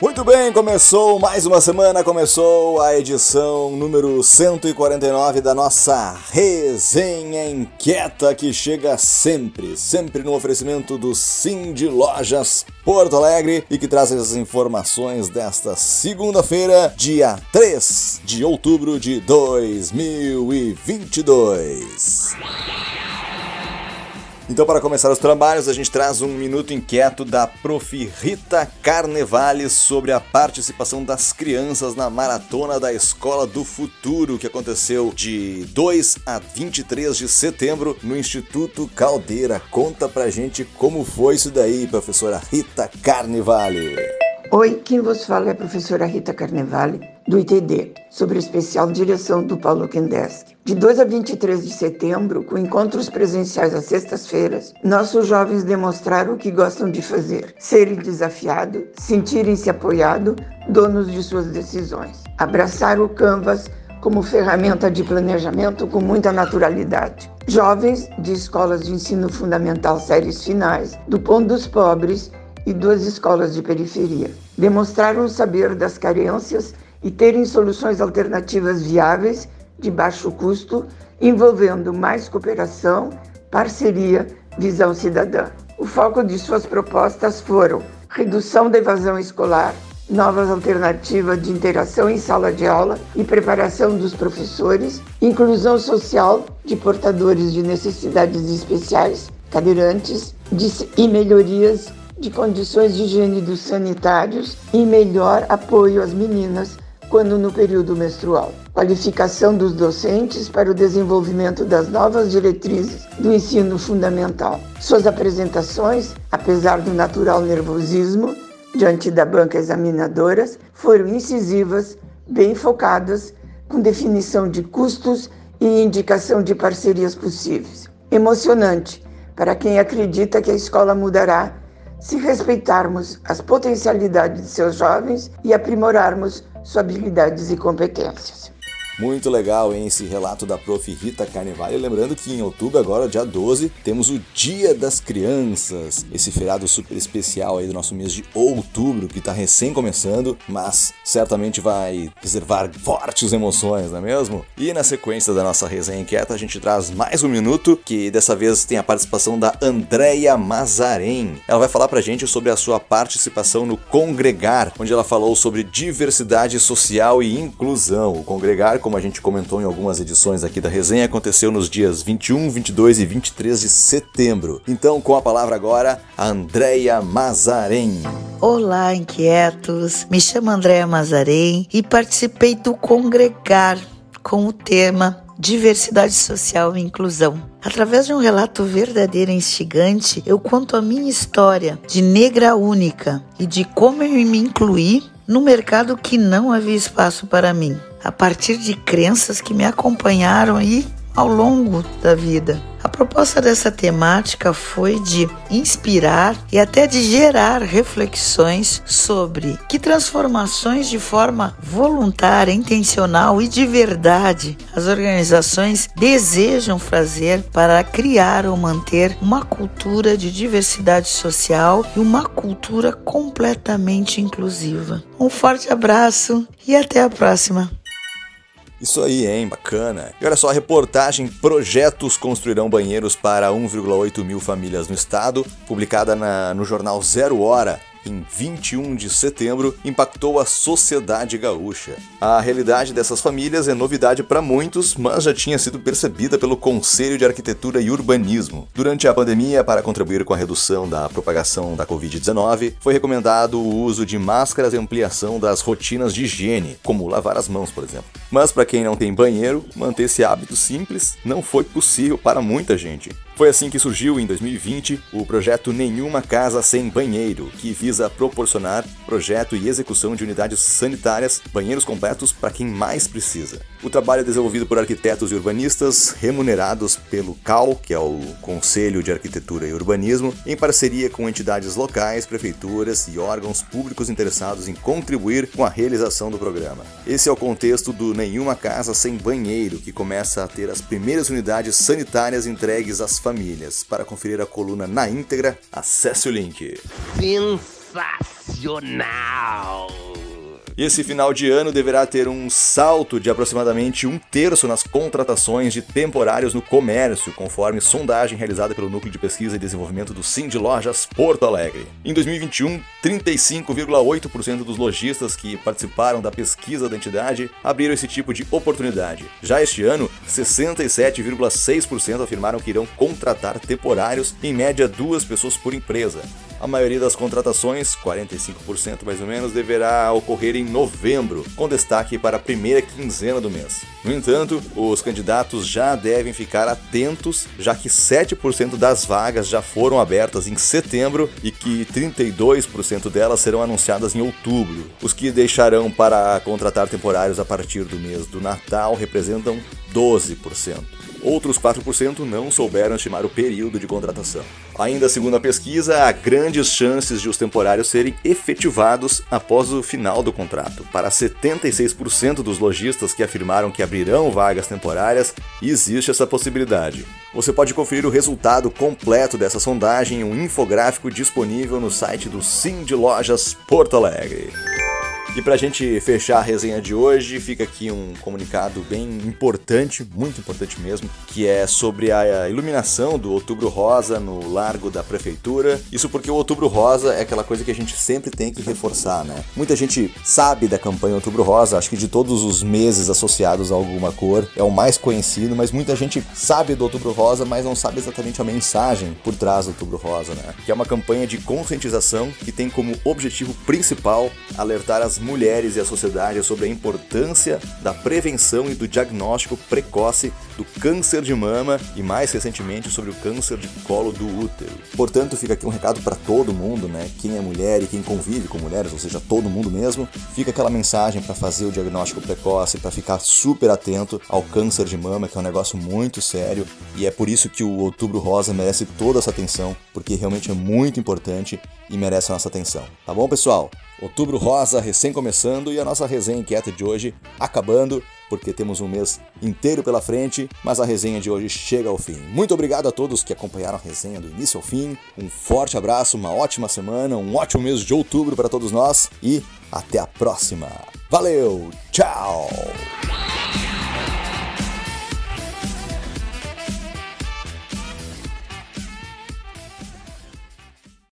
Muito bem, começou mais uma semana, começou a edição número 149 da nossa resenha inquieta que chega sempre, sempre no oferecimento do Sim de Lojas Porto Alegre e que traz as informações desta segunda-feira, dia 3 de outubro de 2022. Então, para começar os trabalhos, a gente traz um minuto inquieto da Prof. Rita Carnevale sobre a participação das crianças na Maratona da Escola do Futuro, que aconteceu de 2 a 23 de setembro no Instituto Caldeira. Conta pra gente como foi isso daí, professora Rita Carnevale. Oi, quem vos fala é a professora Rita Carnevale, do ITD, sobre especial direção do Paulo Kendeski. De 2 a 23 de setembro, com encontros presenciais às sextas-feiras, nossos jovens demonstraram o que gostam de fazer: serem desafiados, sentirem-se apoiados, donos de suas decisões. Abraçar o Canvas como ferramenta de planejamento com muita naturalidade. Jovens de escolas de ensino fundamental séries finais, do Pão dos Pobres e duas escolas de periferia. Demonstraram saber das carências e terem soluções alternativas viáveis de baixo custo, envolvendo mais cooperação, parceria, visão cidadã. O foco de suas propostas foram redução da evasão escolar, novas alternativas de interação em sala de aula e preparação dos professores, inclusão social de portadores de necessidades especiais, cadeirantes e melhorias de condições de higiene dos sanitários e melhor apoio às meninas quando no período menstrual. Qualificação dos docentes para o desenvolvimento das novas diretrizes do ensino fundamental. Suas apresentações, apesar do natural nervosismo diante da banca examinadoras, foram incisivas, bem focadas, com definição de custos e indicação de parcerias possíveis. Emocionante para quem acredita que a escola mudará se respeitarmos as potencialidades de seus jovens e aprimorarmos suas habilidades e competências. Muito legal, hein, esse relato da Prof. Rita Carnevale. Lembrando que em outubro, agora, dia 12, temos o Dia das Crianças, esse feriado super especial aí do nosso mês de outubro, que está recém começando, mas certamente vai reservar fortes emoções, não é mesmo? E na sequência da nossa resenha inquieta, a gente traz mais um minuto, que dessa vez tem a participação da Andréia Mazarém. Ela vai falar pra gente sobre a sua participação no Congregar, onde ela falou sobre diversidade social e inclusão. O Congregar como a gente comentou em algumas edições aqui da resenha, aconteceu nos dias 21, 22 e 23 de setembro. Então, com a palavra agora, Andréia Mazarém. Olá, inquietos! Me chamo Andréia Mazarém e participei do Congregar com o tema diversidade social e inclusão. Através de um relato verdadeiro e instigante, eu conto a minha história de negra única e de como eu me incluí no mercado que não havia espaço para mim a partir de crenças que me acompanharam aí ao longo da vida. A proposta dessa temática foi de inspirar e até de gerar reflexões sobre que transformações de forma voluntária, intencional e de verdade as organizações desejam fazer para criar ou manter uma cultura de diversidade social e uma cultura completamente inclusiva. Um forte abraço e até a próxima! Isso aí, hein? Bacana. E olha só, a reportagem Projetos Construirão Banheiros para 1,8 mil famílias no estado, publicada na, no jornal Zero Hora, em 21 de setembro, impactou a sociedade gaúcha. A realidade dessas famílias é novidade para muitos, mas já tinha sido percebida pelo Conselho de Arquitetura e Urbanismo. Durante a pandemia, para contribuir com a redução da propagação da Covid-19, foi recomendado o uso de máscaras e ampliação das rotinas de higiene, como lavar as mãos, por exemplo. Mas para quem não tem banheiro, manter esse hábito simples não foi possível para muita gente. Foi assim que surgiu em 2020 o projeto Nenhuma Casa Sem Banheiro, que visa proporcionar projeto e execução de unidades sanitárias, banheiros completos para quem mais precisa. O trabalho é desenvolvido por arquitetos e urbanistas remunerados pelo CAL, que é o Conselho de Arquitetura e Urbanismo, em parceria com entidades locais, prefeituras e órgãos públicos interessados em contribuir com a realização do programa. Esse é o contexto do Nenhuma Casa Sem Banheiro, que começa a ter as primeiras unidades sanitárias entregues às famílias. Para conferir a coluna na íntegra, acesse o link. Sensacional! E esse final de ano deverá ter um salto de aproximadamente um terço nas contratações de temporários no comércio, conforme sondagem realizada pelo Núcleo de Pesquisa e Desenvolvimento do Sim de Lojas Porto Alegre. Em 2021, 35,8% dos lojistas que participaram da pesquisa da entidade abriram esse tipo de oportunidade. Já este ano, 67,6% afirmaram que irão contratar temporários, em média duas pessoas por empresa. A maioria das contratações, 45% mais ou menos, deverá ocorrer em novembro, com destaque para a primeira quinzena do mês. No entanto, os candidatos já devem ficar atentos, já que 7% das vagas já foram abertas em setembro e que 32% delas serão anunciadas em outubro. Os que deixarão para contratar temporários a partir do mês do Natal representam 12%. Outros 4% não souberam estimar o período de contratação. Ainda segundo a pesquisa, há grandes chances de os temporários serem efetivados após o final do contrato. Para 76% dos lojistas que afirmaram que abrirão vagas temporárias, existe essa possibilidade. Você pode conferir o resultado completo dessa sondagem em um infográfico disponível no site do Sim de Lojas Porto Alegre. E para a gente fechar a resenha de hoje, fica aqui um comunicado bem importante, muito importante mesmo, que é sobre a iluminação do Outubro Rosa no Largo da Prefeitura. Isso porque o Outubro Rosa é aquela coisa que a gente sempre tem que reforçar, né? Muita gente sabe da campanha Outubro Rosa, acho que de todos os meses associados a alguma cor, é o mais conhecido, mas muita gente sabe do Outubro Rosa, mas não sabe exatamente a mensagem por trás do Outubro Rosa, né? Que é uma campanha de conscientização que tem como objetivo principal alertar as mulheres e a sociedade sobre a importância da prevenção e do diagnóstico precoce do câncer de mama e mais recentemente sobre o câncer de colo do útero. Portanto, fica aqui um recado para todo mundo, né? Quem é mulher e quem convive com mulheres, ou seja, todo mundo mesmo, fica aquela mensagem para fazer o diagnóstico precoce, para ficar super atento ao câncer de mama, que é um negócio muito sério, e é por isso que o Outubro Rosa merece toda essa atenção, porque realmente é muito importante e merece a nossa atenção. Tá bom, pessoal? Outubro Rosa recém começando e a nossa resenha inquieta de hoje acabando, porque temos um mês inteiro pela frente, mas a resenha de hoje chega ao fim. Muito obrigado a todos que acompanharam a resenha do início ao fim. Um forte abraço, uma ótima semana, um ótimo mês de outubro para todos nós e até a próxima. Valeu, tchau!